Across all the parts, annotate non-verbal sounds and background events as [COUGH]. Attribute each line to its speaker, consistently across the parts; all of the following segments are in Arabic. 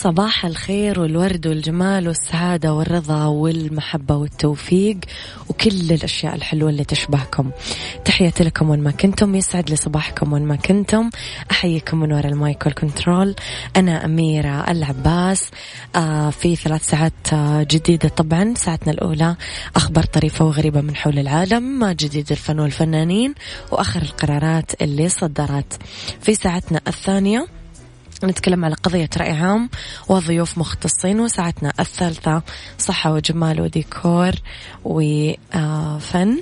Speaker 1: صباح الخير والورد والجمال والسعادة والرضا والمحبة والتوفيق وكل الأشياء الحلوة اللي تشبهكم. تحياتي لكم وين ما كنتم يسعد لي صباحكم وين ما كنتم. أحييكم من وراء ال mic وال control. أنا أميرة العباس آه في ثلاث ساعات آه جديدة طبعا. ساعتنا الأولى أخبار طريفة وغريبة من حول العالم جديد الفن والفنانين وآخر القرارات اللي صدرت. في ساعتنا الثانية نتكلم على قضية رأي عام وضيوف مختصين وساعتنا الثالثة صحة وجمال وديكور وفن.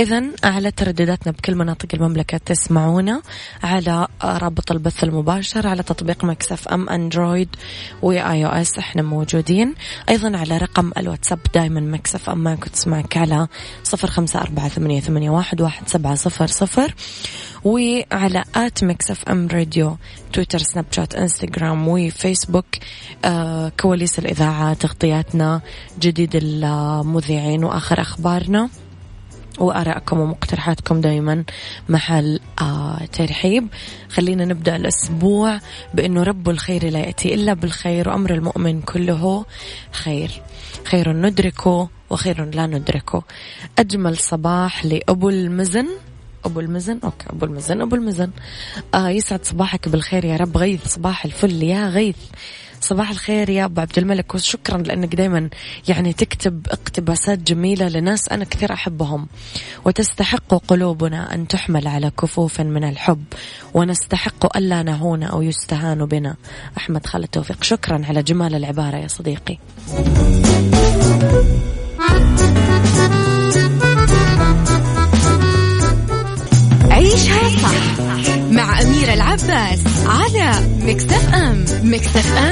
Speaker 1: إذا على تردداتنا بكل مناطق المملكة تسمعونا على رابط البث المباشر على تطبيق Mix FM أندرويد و iOS. إحنا موجودين. أيضا على رقم الواتساب دايما Mix FM معك تسمعك على صفر خمسة أربعة ثمانية, ثمانية واحد, واحد سبعة صفر صفر. وعلى at Mix FM Radio تويتر سناب شات إنستغرام وفيسبوك. آه كواليس الإذاعة تغطياتنا جديد المذيعين وآخر أخبارنا. وآرائكم ومقترحاتكم دائما محل آه ترحيب. خلينا نبدأ الأسبوع بأنه رب الخير لا يأتي إلا بالخير وأمر المؤمن كله خير. خير ندركه وخير لا ندركه. أجمل صباح لأبو المزن. أبو المزن؟ أوكي أبو المزن أبو المزن. آه يسعد صباحك بالخير يا رب. غيث صباح الفل يا غيث. صباح الخير يا أبو عبد الملك وشكرا لأنك دائما يعني تكتب اقتباسات جميلة لناس أنا كثير أحبهم. وتستحق قلوبنا أن تحمل على كفوف من الحب ونستحق ألا نهون أو يستهان بنا. أحمد خالد توفيق شكرا على جمال العبارة يا صديقي.
Speaker 2: عيشها صح مع أميرة العباس على مكتف أم. مكتف أم.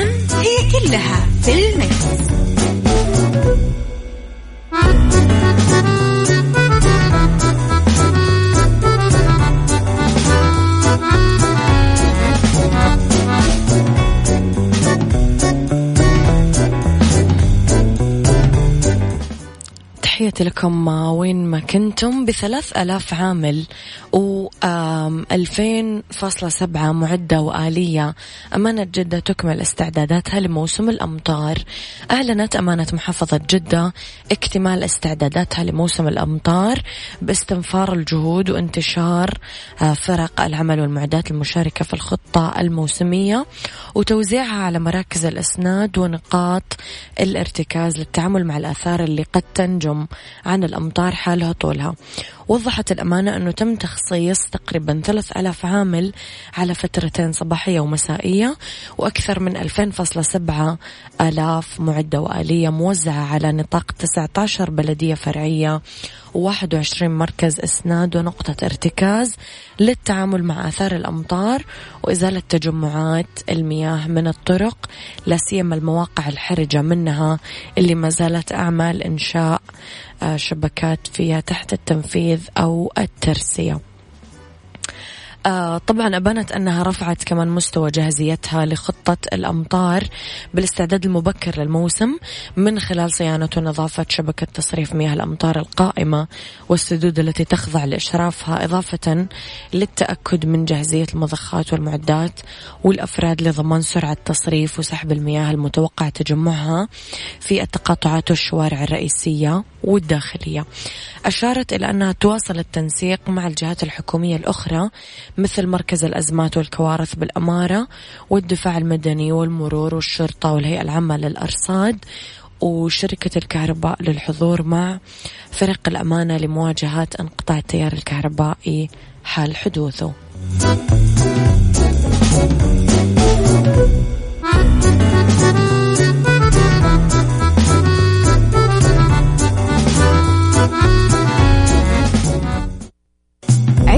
Speaker 2: في المكس.
Speaker 1: لكم وين ما كنتم بثلاث ألاف عامل و ألفين فاصلة سبعة معدة وآلية. أمانة جدة تكمل استعداداتها لموسم الأمطار. أعلنت أمانة محافظة جدة اكتمال استعداداتها لموسم الأمطار باستنفار الجهود وانتشار آه، فرق العمل والمعدات المشاركة في الخطة الموسمية وتوزيعها على مراكز الإسناد ونقاط الارتكاز للتعامل مع الآثار اللي قد تنجم. عن الأمطار حال هطولها وضحت الأمانة أنه تم تخصيص تقريبا ثلاث ألاف عامل على فترتين صباحية ومسائية وأكثر من 2000.7 ألاف معدة وآلية موزعة على نطاق 19 بلدية فرعية و21 مركز إسناد ونقطة ارتكاز للتعامل مع آثار الأمطار وإزالة تجمعات المياه من الطرق لا سيما المواقع الحرجة منها اللي ما زالت أعمال إنشاء آه، شبكات فيها تحت التنفيذ أو الترسية. آه طبعا أبانت أنها رفعت كمان مستوى جاهزيتها لخطة الأمطار بالاستعداد المبكر للموسم من خلال صيانة ونظافة شبكة تصريف مياه الأمطار القائمة والسدود التي تخضع لإشرافها إضافة للتأكد من جاهزية المضخات والمعدات والأفراد لضمان سرعة تصريف وسحب المياه المتوقع تجمعها في التقاطعات والشوارع الرئيسية. والداخلية. أشارت إلى أنها تواصل التنسيق مع الجهات الحكومية الأخرى مثل مركز الأزمات والكوارث بالأمارة والدفاع المدني والمرور والشرطة والهيئة العامة للأرصاد وشركة الكهرباء للحضور مع فرق الأمانة لمواجهة انقطاع التيار الكهربائي حال حدوثه.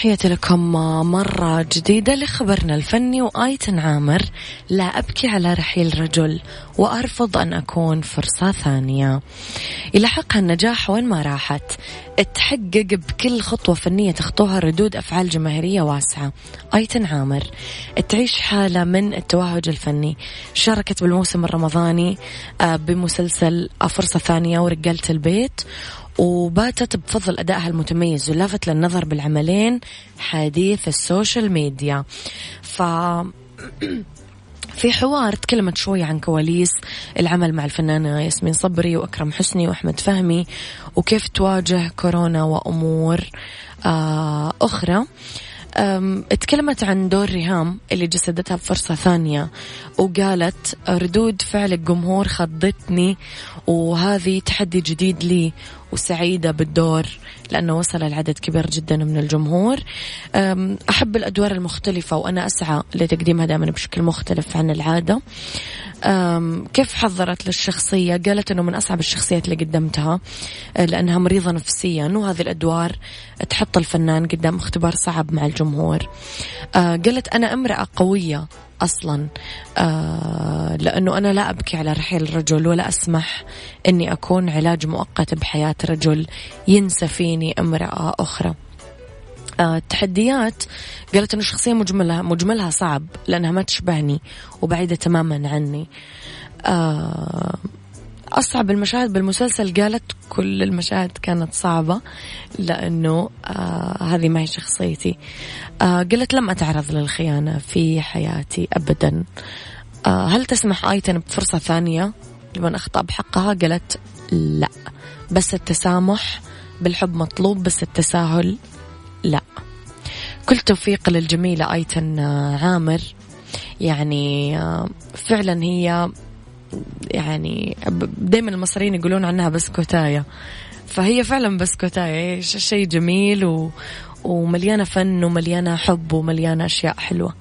Speaker 1: تحياتي لكم مرة جديدة لخبرنا الفني وآيتن عامر. لا أبكي على رحيل رجل وأرفض أن أكون فرصة ثانية. يلحقها النجاح وين ما راحت. تحقق بكل خطوة فنية تخطوها ردود أفعال جماهيرية واسعة. آيتن عامر تعيش حالة من التوهج الفني. شاركت بالموسم الرمضاني آه، بمسلسل فرصة ثانية ورجالة البيت. وباتت بفضل أدائها المتميز واللافت للنظر بالعملين حديث ال social media. ف [CLEARS THROAT] في حوار تكلمت شوي عن كواليس العمل مع الفنانة ياسمين صبري وأكرم حسني وأحمد فهمي وكيف تواجه كورونا وأمور آه أخرى. تكلمت عن دور ريهام اللي جسدتها بفرصة ثانية وقالت ردود فعل الجمهور خضتني وهذه تحدي جديد لي وسعيدة بالدور لأنه وصل العدد كبير جدا من الجمهور. أحب الأدوار المختلفة وأنا أسعى لتقديمها دائما بشكل مختلف عن العادة. كيف حضرت للشخصية؟ قالت أنه من أصعب الشخصيات اللي قدمتها أه، لأنها مريضة نفسيا وهذه الأدوار تحط الفنان قدام اختبار صعب مع الجمهور. أه، قالت أنا امرأة قوية أصلا آه لأنه أنا لا أبكي على رحيل الرجل ولا أسمح إني أكون علاج مؤقت بحياة رجل ينسى فيني امرأة أخرى. التحديات قالت إنه الشخصيه مجملها مجملها صعب لأنها ما تشبهني وبعيدة تماما عني. آه أصعب المشاهد بالمسلسل قالت كل المشاهد كانت صعبة لأنه آه هذه ما هي شخصيتي. آه قلت لم أتعرض للخيانة في حياتي أبدا. آه هل تسمح آيتن بفرصة ثانية لمن أخطأ بحقها؟ قالت لا. بس التسامح بالحب مطلوب بس التساهل لا. كل توفيق للجميلة آيتن عامر. يعني آه، فعلا هي يعني دائما المصريين يقولون عنها بسكوتاية. فهي فعلا بسكوتاية شيء جميل و... ومليانة فن ومليانة حب ومليانة أشياء حلوة.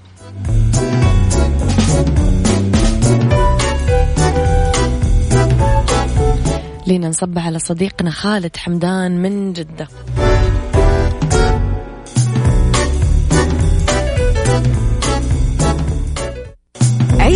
Speaker 1: لينا نصبح على صديقنا خالد حمدان من جدة.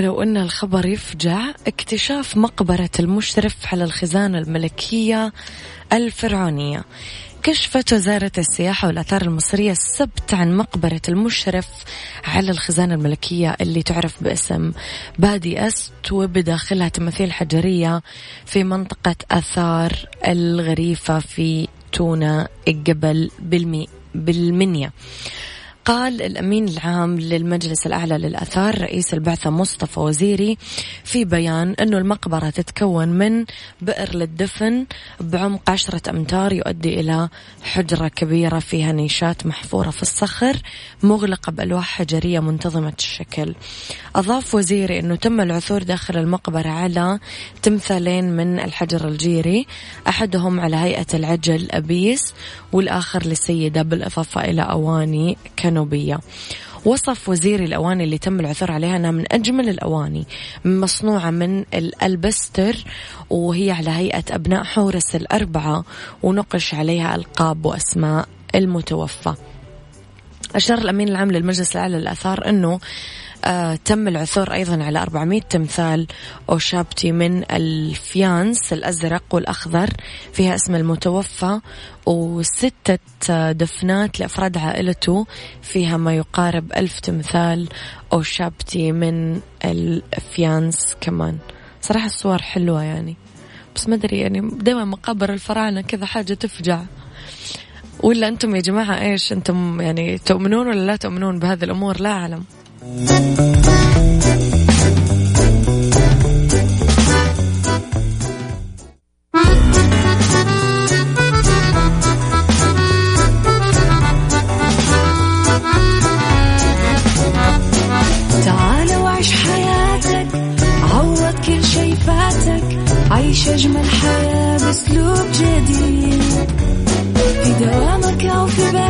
Speaker 1: ولو أن الخبر يفجع اكتشاف مقبرة المشرف على الخزانة الملكية الفرعونية. كشفت وزارة السياحة والآثار المصرية السبت عن مقبرة المشرف على الخزانة الملكية اللي تعرف باسم بادي أست وبداخلها تماثيل حجرية في منطقة آثار الغريفة في تونة الجبل بالمي بالمنيا. قال الأمين العام للمجلس الأعلى للأثار رئيس البعثة مصطفى وزيري في بيان أنه المقبرة تتكون من بئر للدفن بعمق عشرة أمتار يؤدي إلى حجرة كبيرة فيها نيشات محفورة في الصخر مغلقة بألواح حجرية منتظمة الشكل. أضاف وزيري أنه تم العثور داخل المقبرة على تمثالين من الحجر الجيري أحدهم على هيئة العجل أبيس والآخر للسيدة بالإضافة إلى أواني كنوبية وصف وزير الأواني اللي تم العثور عليها أنها من أجمل الأواني مصنوعة من الألبستر وهي على هيئة أبناء حورس الأربعة ونقش عليها ألقاب وأسماء المتوفى. أشار الأمين العام للمجلس الأعلى للآثار أنه آه تم العثور أيضا على 400 تمثال أوشابتي من الفيانس الأزرق والأخضر فيها اسم المتوفى وستة آه، دفنات لأفراد عائلته فيها ما يقارب ألف تمثال أوشابتي من الفيانس كمان. صراحة الصور حلوة يعني. بس ما أدري يعني دائما مقابر الفراعنة كذا حاجة تفجع. ولا أنتم يا جماعة إيش أنتم يعني تؤمنون ولا لا تؤمنون بهذه الأمور؟ لا أعلم.
Speaker 3: أجمل حياة بأسلوب جديد. في دوامك أو في بيتك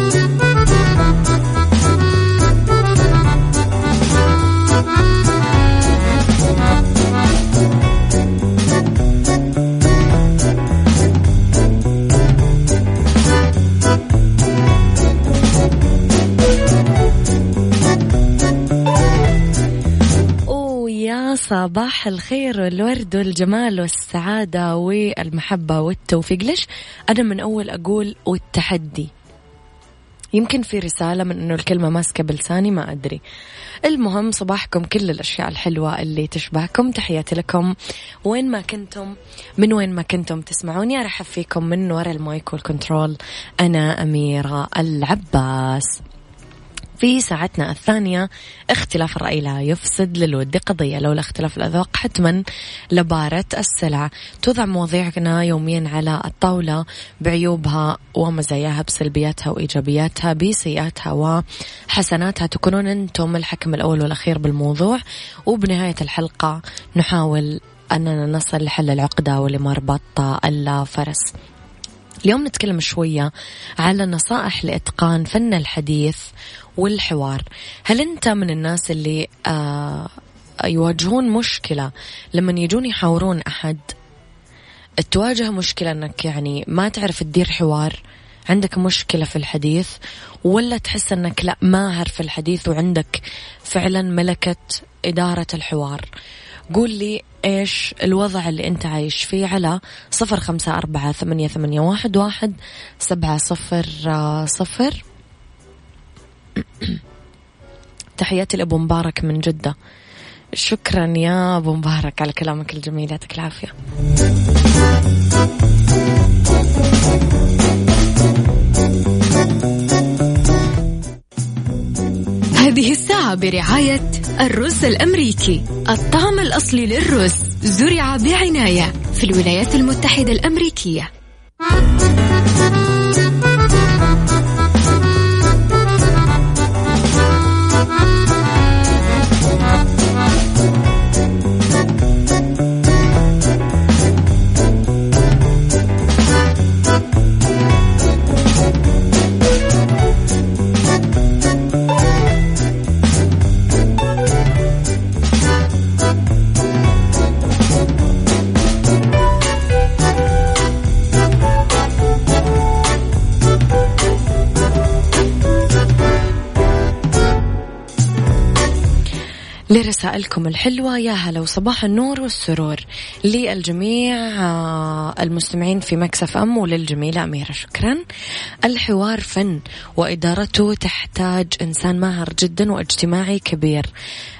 Speaker 1: صباح الخير والورد والجمال والسعادة والمحبة والتوفيق. ليش أنا من أول أقول والتحدي؟ يمكن في رسالة من أنه الكلمة ماسكة بلساني ما أدري. المهم صباحكم كل الأشياء الحلوة اللي تشبهكم. تحياتي لكم. وين ما كنتم من وين ما كنتم تسمعوني أرحب فيكم من وراء ال mic وال control. أنا أميرة العباس. في ساعتنا الثانية اختلاف الرأي لا يفسد للود قضية. لولا اختلاف الأذواق حتما لبارة السلع. توضع مواضيعنا يوميا على الطاولة بعيوبها ومزاياها بسلبياتها وإيجابياتها بسيئاتها وحسناتها. تكونون أنتم الحكم الأول والأخير بالموضوع. وبنهاية الحلقة نحاول أننا نصل لحل العقدة ولمربط الفرس اليوم نتكلم شوية على نصائح لإتقان فن الحديث والحوار. هل أنت من الناس اللي آه يواجهون مشكلة لما يجون يحاورون أحد؟ تواجه مشكلة أنك يعني ما تعرف تدير حوار؟ عندك مشكلة في الحديث؟ ولا تحس أنك لا ماهر في الحديث وعندك فعلا ملكة إدارة الحوار؟ قول لي إيش الوضع اللي أنت عايش فيه على صفر خمسة أربعة ثمانية, ثمانية واحد, واحد سبعة صفر صفر. [COUGHS] تحياتي لأبو مبارك من جدة. شكرا يا أبو مبارك على كلامك الجميل يعطيك العافية.
Speaker 2: هذه الساعة برعاية الرز الأمريكي. الطعم الأصلي للرز زرع بعناية في الولايات المتحدة الأمريكية.
Speaker 1: لرسائلكم الحلوة. يا هلا وصباح النور والسرور للجميع آه، المستمعين في مكسف أم وللجميلة أميرة شكرا. الحوار فن وإدارته تحتاج إنسان ماهر جدا واجتماعي كبير.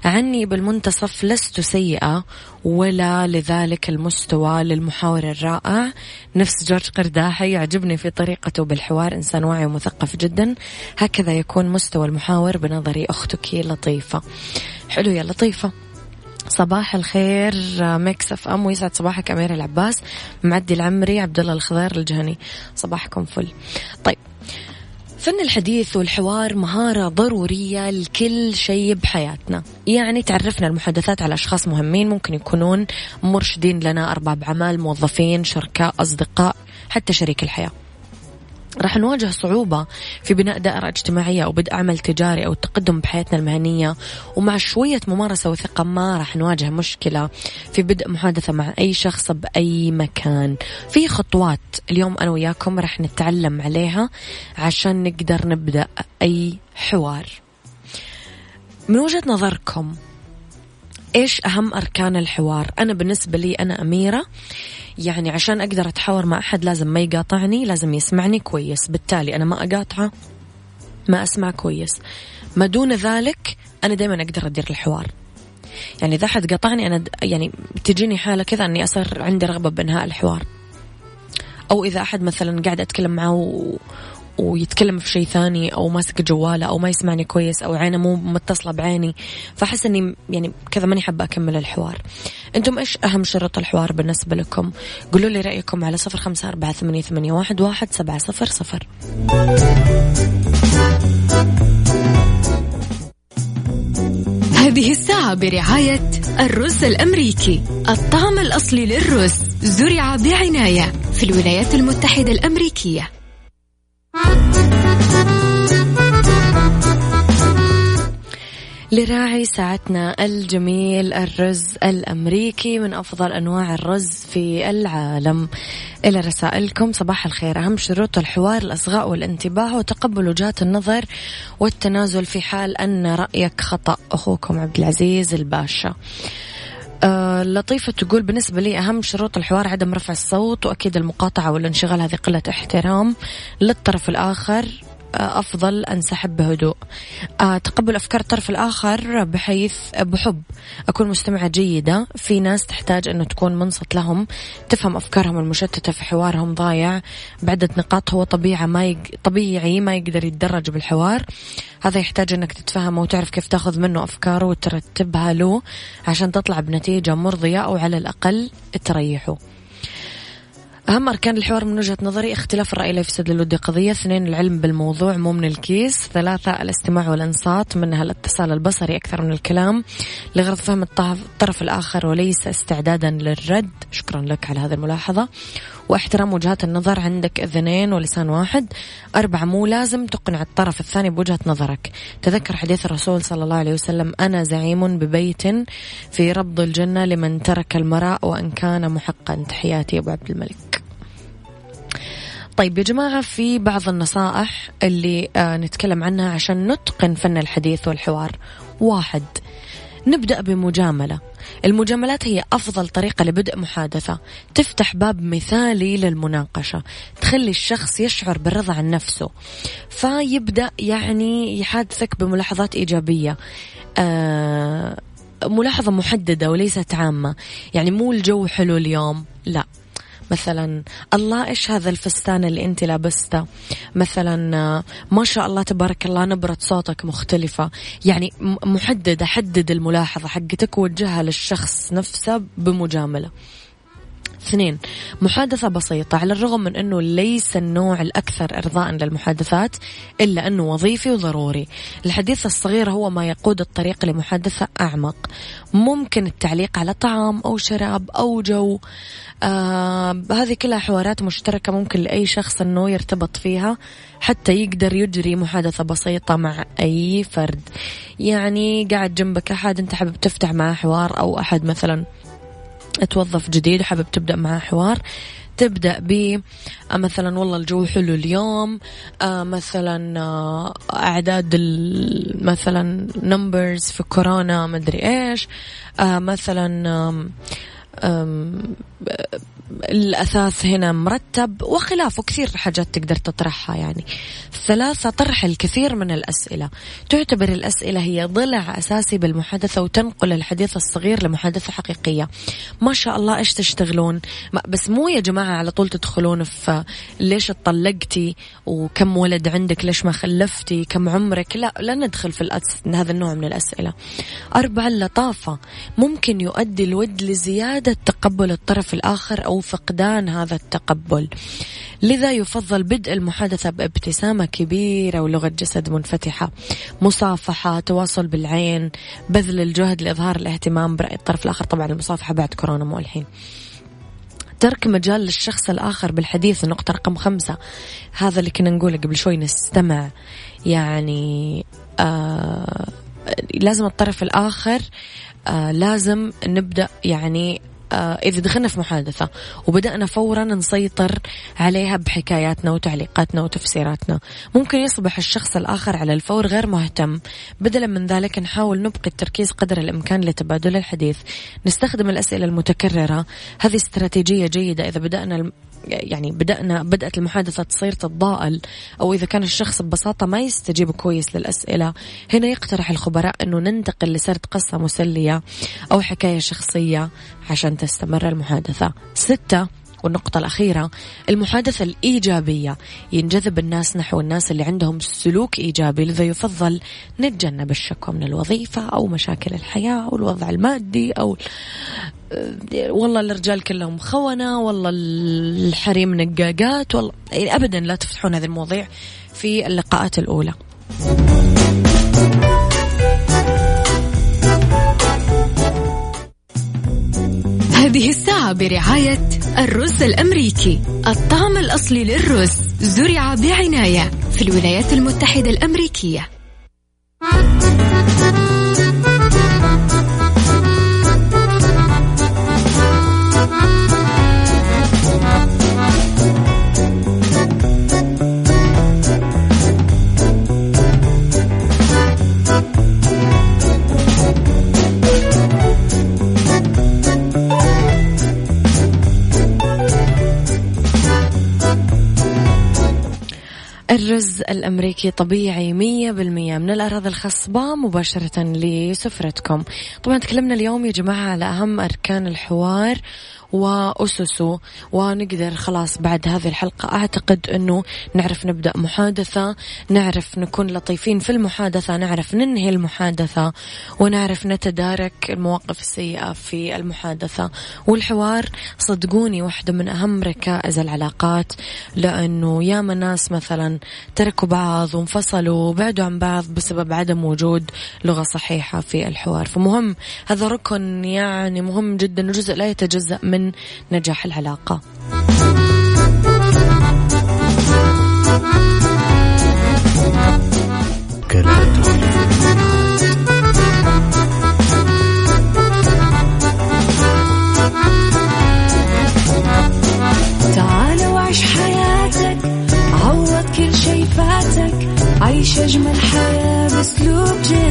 Speaker 1: عني بالمنتصف لست سيئة ولا لذلك المستوى للمحاور الرائع. نفس جورج قرداحي يعجبني في طريقته بالحوار إنسان واعي ومثقف جدا. هكذا يكون مستوى المحاور بنظري أختك لطيفة. حلو يا لطيفة. صباح الخير Mix FM ويسعد صباحك أميرة العباس معدي العمري عبد الله الخضير الجهني. صباحكم فل. طيب فن الحديث والحوار مهارة ضرورية لكل شيء بحياتنا. يعني تعرفنا المحادثات على أشخاص مهمين ممكن يكونون مرشدين لنا أرباب عمل موظفين شركاء أصدقاء حتى شريك الحياة. راح نواجه صعوبة في بناء دائرة اجتماعية أو بدء عمل تجاري أو التقدم بحياتنا المهنية. ومع شوية ممارسة وثقة ما راح نواجه مشكلة في بدء محادثة مع أي شخص بأي مكان. في خطوات اليوم أنا وياكم راح نتعلم عليها عشان نقدر نبدأ أي حوار. من وجهة نظركم إيش أهم أركان الحوار؟ أنا بالنسبة لي أنا أميرة. يعني عشان أقدر أتحاور مع أحد لازم ما يقاطعني لازم يسمعني كويس. بالتالي أنا ما أقاطعه ما أسمع كويس. ما دون ذلك أنا دائما أقدر أدير الحوار. يعني إذا أحد قاطعني أنا يعني تجيني حالة كذا أني أصير عندي رغبة بإنهاء الحوار. أو إذا أحد مثلا قاعد أتكلم معه ويتكلم في شيء ثاني أو ماسك جواله أو ما يسمعني كويس أو عينه مو متصلة بعيني فأحس إني يعني كذا ماني حابة أكمل الحوار. أنتم إيش أهم شروط الحوار بالنسبة لكم؟ قولوا لي رأيكم على صفر خمسة أربعة ثمانية, ثمانية واحد, واحد سبعة صفر صفر.
Speaker 2: هذه الساعة برعاية الرز الأمريكي. الطعم الأصلي للرز زرع بعناية في الولايات المتحدة الأمريكية.
Speaker 1: لراعي ساعتنا الجميل الرز الأمريكي من أفضل أنواع الرز في العالم. إلى رسائلكم صباح الخير. أهم شروط الحوار الأصغاء والانتباه وتقبل وجهات النظر والتنازل في حال أن رأيك خطأ. أخوكم عبد العزيز الباشا. آه لطيفة تقول بالنسبة لي أهم شروط الحوار عدم رفع الصوت وأكيد المقاطعة والانشغال هذه قلة احترام للطرف الآخر. أفضل أنسحب بهدوء. آه، تقبل أفكار الطرف الآخر بحيث بحب. أكون مستمعة جيدة. في ناس تحتاج أنه تكون منصت لهم تفهم أفكارهم المشتتة في حوارهم ضايع. بعدة نقاط هو طبيعة ما يق... طبيعي ما يقدر يتدرج بالحوار. هذا يحتاج أنك تتفهمه وتعرف كيف تأخذ منه أفكاره وترتبها له عشان تطلع بنتيجة مرضية أو على الأقل تريحه. أهم أركان الحوار من وجهة نظري اختلاف الرأي لا يفسد للود قضية. اثنين العلم بالموضوع مو من الكيس. ثلاثة الاستماع والإنصات منها الاتصال البصري أكثر من الكلام لغرض فهم الطرف الآخر وليس استعدادا للرد. شكرا لك على هذه الملاحظة. واحترام وجهات النظر عندك اذنين ولسان واحد. أربعة مو لازم تقنع الطرف الثاني بوجهة نظرك. تذكر حديث الرسول صلى الله عليه وسلم أنا زعيم ببيت في ربض الجنة لمن ترك المراء وأن كان محقا. تحياتي أبو عبد الملك. طيب يا جماعة في بعض النصائح اللي آه نتكلم عنها عشان نتقن فن الحديث والحوار. واحد نبدأ بمجاملة. المجاملات هي أفضل طريقة لبدء محادثة. تفتح باب مثالي للمناقشة. تخلي الشخص يشعر بالرضا عن نفسه. فيبدأ يعني يحادثك بملاحظات إيجابية. آه ملاحظة محددة وليست عامة. يعني مو الجو حلو اليوم لا. مثلا الله إيش هذا الفستان اللي أنت لابسته؟ مثلا ما شاء الله تبارك الله نبرة صوتك مختلفة. يعني محددة حدد الملاحظة حقتك وجهها للشخص نفسه بمجاملة. اثنين. محادثة بسيطة على الرغم من أنه ليس النوع الأكثر إرضاء للمحادثات إلا أنه وظيفي وضروري. الحديث الصغير هو ما يقود الطريق لمحادثة أعمق. ممكن التعليق على طعام أو شراب أو جو. آه هذه كلها حوارات مشتركة ممكن لأي شخص أنه يرتبط فيها حتى يقدر يجري محادثة بسيطة مع أي فرد. يعني قاعد جنبك أحد أنت حابب تفتح معه حوار أو أحد مثلا. توظف جديد وحابب تبدأ معاه حوار. تبدأ ب آه، مثلا والله الجو حلو اليوم آه، مثلا آه، أعداد مثلا نمبرز في كورونا مدري إيش مثلا الأثاث هنا مرتب وخلافه كثير حاجات تقدر تطرحها يعني. ثلاثة طرح الكثير من الأسئلة. تعتبر الأسئلة هي ضلع أساسي بالمحادثة وتنقل الحديث الصغير لمحادثة حقيقية. ما شاء الله إيش تشتغلون؟ بس مو يا جماعة على طول تدخلون في ليش اتطلقتي؟ وكم ولد عندك؟ ليش ما خلفتي؟ كم عمرك؟ لا لا ندخل في الأس... هذا النوع من الأسئلة. أربعة اللطافة. ممكن يؤدي الود لزيادة تقبل الطرف الآخر أو فقدان هذا التقبل. لذا يفضل بدء المحادثة بابتسامة كبيرة ولغة جسد منفتحة مصافحة تواصل بالعين بذل الجهد لإظهار الاهتمام برأي الطرف الآخر. طبعا المصافحة بعد كورونا مو الحين. ترك مجال للشخص الآخر بالحديث النقطة رقم خمسة. هذا اللي كنا نقوله قبل شوي نستمع. يعني آه لازم الطرف الآخر آه لازم نبدأ يعني إذا دخلنا في محادثة وبدأنا فورا نسيطر عليها بحكاياتنا وتعليقاتنا وتفسيراتنا ممكن يصبح الشخص الآخر على الفور غير مهتم. بدلا من ذلك نحاول نبقي التركيز قدر الإمكان لتبادل الحديث. نستخدم الأسئلة المتكررة. هذه استراتيجية جيدة إذا بدأنا يعني بدأنا بدأت المحادثة تصير تتضاءل أو إذا كان الشخص ببساطة ما يستجيب كويس للأسئلة. هنا يقترح الخبراء أنه ننتقل لسرد قصة مسلية أو حكاية شخصية عشان تستمر المحادثة. ستة والنقطة الأخيرة المحادثة الإيجابية. ينجذب الناس نحو الناس اللي عندهم سلوك إيجابي لذا يفضل نتجنب الشكوى من الوظيفة أو مشاكل الحياة أو الوضع المادي أو آه، والله الرجال كلهم خونة والله الحريم نقاقات والله يعني أبدا لا تفتحون هذه المواضيع في اللقاءات الأولى.
Speaker 2: هذه الساعة برعاية الرز الأمريكي. الطعم الأصلي للرز زرع بعناية في الولايات المتحدة الأمريكية.
Speaker 1: الرز الأمريكي طبيعي مية بالمية. من الأراضي الخصبة مباشرة لسفرتكم طبعا تكلمنا اليوم يا جماعة على أهم أركان الحوار وأسسه ونقدر خلاص بعد هذه الحلقة أعتقد أنه نعرف نبدأ محادثة نعرف نكون لطيفين في المحادثة نعرف ننهي المحادثة ونعرف نتدارك المواقف السيئة في المحادثة. والحوار صدقوني واحدة من أهم ركائز العلاقات لأنه ياما ناس مثلا تركوا بعض وانفصلوا وبعدوا عن بعض بسبب عدم وجود لغة صحيحة في الحوار. فمهم هذا ركن يعني مهم جدا وجزء لا يتجزأ من من نجاح
Speaker 3: فاتك عيش أجمل حياة بأسلوب جديد.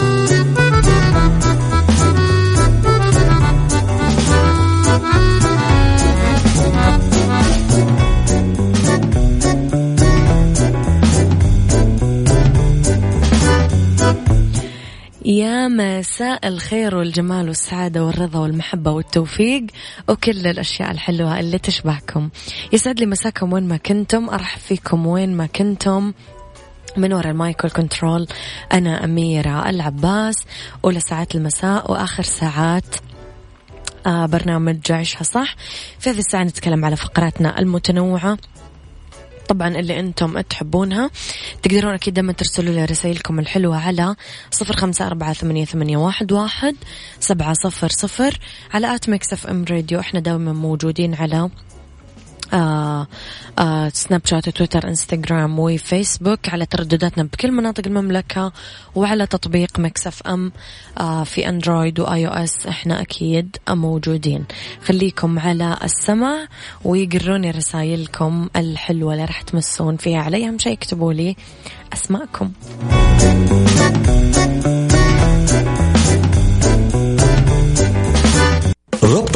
Speaker 1: يا مساء الخير والجمال والسعادة والرضا والمحبة والتوفيق وكل الأشياء الحلوة اللي تشبهكم يسعد لي مساكم وين ما كنتم. أرحب فيكم وين ما كنتم. من وراء المايك والكنترول أنا أميرة العباس. أولى ساعات المساء وآخر ساعات آه برنامج عيشها صح. في هذه الساعة نتكلم على فقراتنا المتنوعة. طبعا اللي أنتم تحبونها. تقدرون أكيد دائما ترسلوا لي رسائلكم الحلوة على صفر خمسة أربعة ثمانية, ثمانية واحد, واحد سبعة صفر صفر على at Mix FM Radio. إحنا دائما موجودين على آه آه سناب شات تويتر انستغرام وفيسبوك على تردداتنا بكل مناطق المملكة وعلى تطبيق Mix FM آه في أندرويد و iOS. إحنا أكيد موجودين. خليكم على السمع ويقروني رسائلكم الحلوة اللي راح تمسون فيها. علي أهم شيء اكتبوا لي أسماءكم.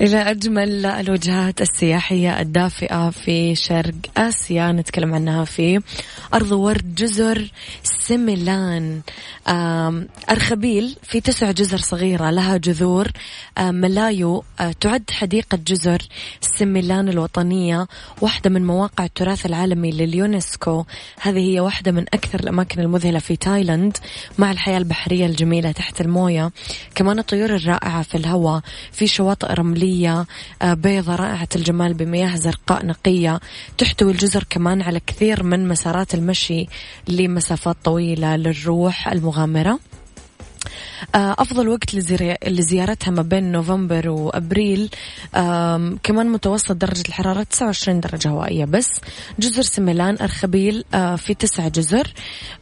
Speaker 1: إلى أجمل الوجهات السياحية الدافئة في شرق آسيا. نتكلم عنها في around world جزر سيميلان. أرخبيل في تسع جزر صغيرة لها جذور. ملايو تعد حديقة جزر سيميلان الوطنية واحدة من مواقع التراث العالمي لليونسكو. هذه هي واحدة من أكثر الأماكن المذهلة في تايلاند مع الحياة البحرية الجميلة تحت الموية. كمان الطيور الرائعة في الهواء في شواطئ رملية بيضة رائعة الجمال بمياه زرقاء نقية. تحتوي الجزر كمان على كثير من مسارات المشي لمسافات طويلة للروح المغامرة. آه، أفضل وقت لزيارتها ما بين نوفمبر وأبريل كمان متوسط درجة الحرارة 29 درجة هوائية بس. جزر سميلان أرخبيل آه، في تسع جزر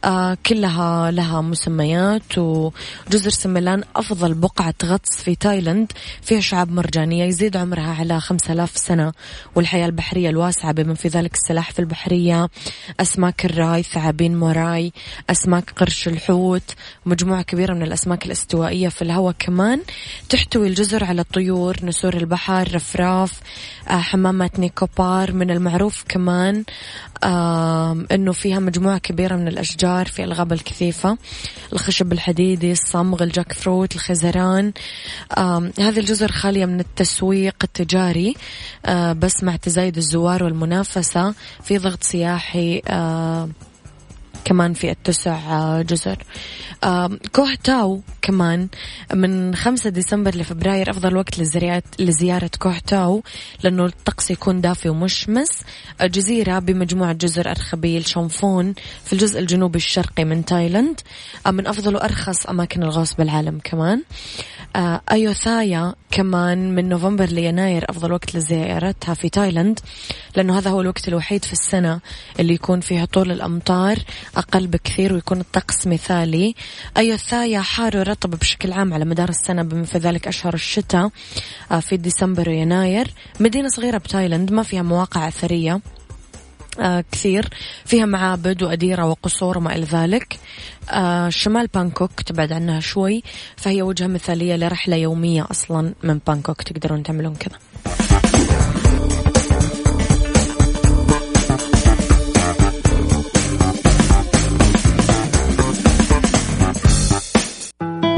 Speaker 1: آه، كلها لها مسميات. وجزر سميلان أفضل بقعة غطس في تايلاند فيها شعاب مرجانية يزيد عمرها على 5000 سنة. والحياة البحرية الواسعة بما في ذلك السلاحف البحرية أسماك الراي ثعابين موراي أسماك قرش الحوت مجموعة كبيرة من الأسماك الاستوائية في الهواء كمان. تحتوي الجزر على الطيور نسور البحر رفراف آه، حمامات نيكوبار من المعروف كمان. أنه فيها مجموعة كبيرة من الأشجار في الغابة الكثيفة. الخشب الحديدي الصمغ الجاك فروت الخيزران. هذه الجزر خالية من التسويق التجاري آه، بس مع تزايد الزوار والمنافسة. في ضغط سياحي كمان في التسع جزر. كوه تاو كمان من 5 ديسمبر لفبراير أفضل وقت لزيارة, كوه تاو لأنه الطقس يكون دافي ومشمس. جزيرة بمجموعة جزر أرخبيل شومفون في الجزء الجنوبي الشرقي من تايلاند. من أفضل وأرخص أماكن الغوص بالعالم كمان. أيوثايا كمان من نوفمبر ليناير أفضل وقت لزيارتها في تايلاند لأنه هذا هو الوقت الوحيد في السنة اللي يكون فيها هطول الأمطار. أقل بكثير ويكون الطقس مثالي. أيوثايا حار ورطب بشكل عام على مدار السنة بما في ذلك أشهر الشتاء آه، في ديسمبر ويناير. مدينة صغيرة بتايلاند ما فيها مواقع أثرية آه كثير. فيها معابد وأديرة وقصور وما إلى ذلك. آه شمال بانكوك تبعد عنها شوي فهي وجهة مثالية لرحلة يومية أصلا من بانكوك تقدرون تعملون كذا.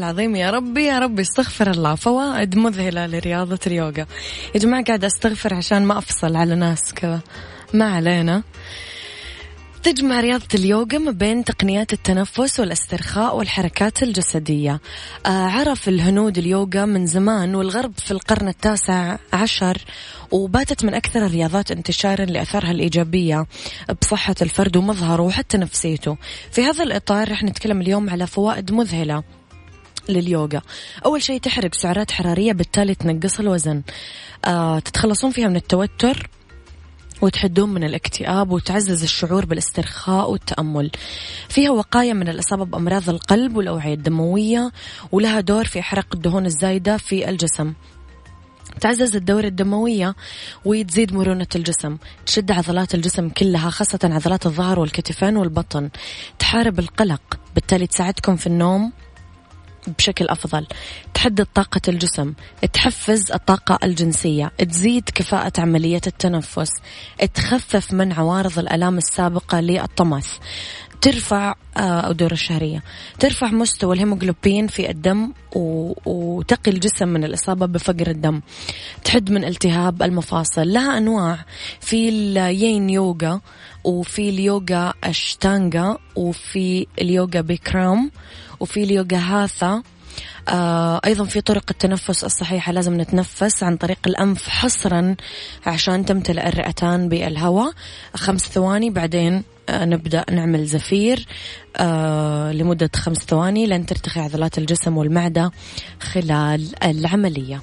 Speaker 1: العظيم يا ربي. يا ربي استغفر الله. فوائد مذهلة لرياضة اليوغا. يا جماعة قاعدة استغفر عشان ما أفصل على ناس كذا. ما علينا. تجمع رياضة اليوغا ما بين تقنيات التنفس والاسترخاء والحركات الجسدية. آه عرف الهنود اليوغا من زمان والغرب في القرن التاسع عشر وباتت من أكثر الرياضات انتشارا لأثارها الإيجابية بصحة الفرد ومظهره وحتى نفسيته. في هذا الإطار رح نتكلم اليوم على فوائد مذهلة. لليوغا. أول شيء تحرق سعرات حرارية بالتالي تنقص الوزن. آه تتخلصون فيها من التوتر وتحدون من الاكتئاب وتعزز الشعور بالاسترخاء والتأمل. فيها وقاية من الإصابة بأمراض القلب والأوعية الدموية ولها دور في حرق الدهون الزايدة في الجسم. تعزز الدورة الدموية وتزيد مرونة الجسم. تشد عضلات الجسم كلها خاصة عضلات الظهر والكتفين والبطن. تحارب القلق بالتالي تساعدكم في النوم بشكل أفضل. تحدد طاقة الجسم تحفز الطاقة الجنسية تزيد كفاءة عملية التنفس تخفف من عوارض الألام السابقة للطمث ترفع آه، الدورة الشهرية. ترفع مستوى الهيموغلوبين في الدم وتقي الجسم من الإصابة بفقر الدم. تحد من التهاب المفاصل. لها أنواع. في اليين يوغا وفي اليوغا أشتانغا وفي اليوغا بيكرام وفي اليوغا هاثا. آه أيضا في طرق التنفس الصحيحة لازم نتنفس عن طريق الأنف حصرا عشان تمتلئ الرئتان بالهواء. خمس ثواني بعدين آه نبدأ نعمل زفير. آه لمدة خمس ثواني لن ترتخي عضلات الجسم والمعدة خلال العملية.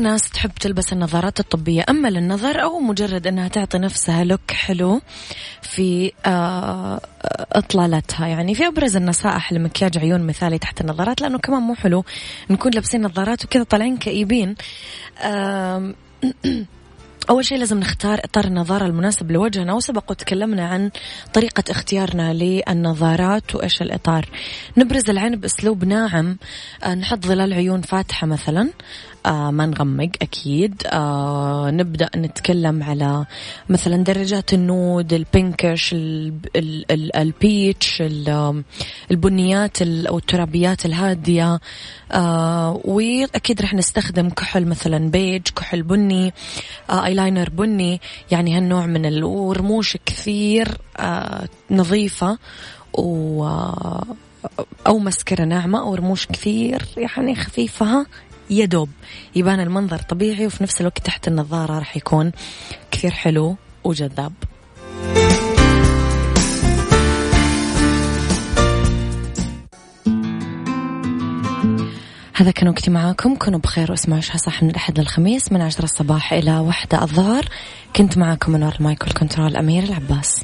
Speaker 1: ناس تحب تلبس النظارات الطبية أما للنظر أو مجرد أنها تعطي نفسها لوك حلو في آه، إطلالتها. يعني في أبرز النصائح لمكياج عيون مثالي تحت النظارات لأنه كمان مو حلو نكون لابسين نظارات وكذا طالعين كئيبين. [CLEARS THROAT] أول شيء لازم نختار إطار النظارة المناسب لوجهنا وسبق وتكلمنا عن طريقة اختيارنا للنظارات وإيش الإطار. نبرز العين بأسلوب ناعم. آه، نحط ظلال عيون فاتحة مثلا. آه ما نغمق أكيد. آه نبدأ نتكلم على مثلا درجات ال nude ال pinkish ال peach البنيات أو الترابيات الهادية. آه وأكيد رح نستخدم كحل مثلا بيج كحل بني آه ايلاينر بني. يعني هالنوع من الرموش كثير آه نظيفة و آه، أو مسكرة ناعمة أو رموش كثير يعني خفيفة. يدوب يبان المنظر طبيعي وفي نفس الوقت تحت النظارة راح يكون كثير حلو وجذاب. هذا كان وقتي معاكم. كونوا بخير واسمعوا صح من الأحد للخميس من عشرة الصباح إلى واحدة الظهر. كنت معاكم من المايكل كنترول أمير العباس.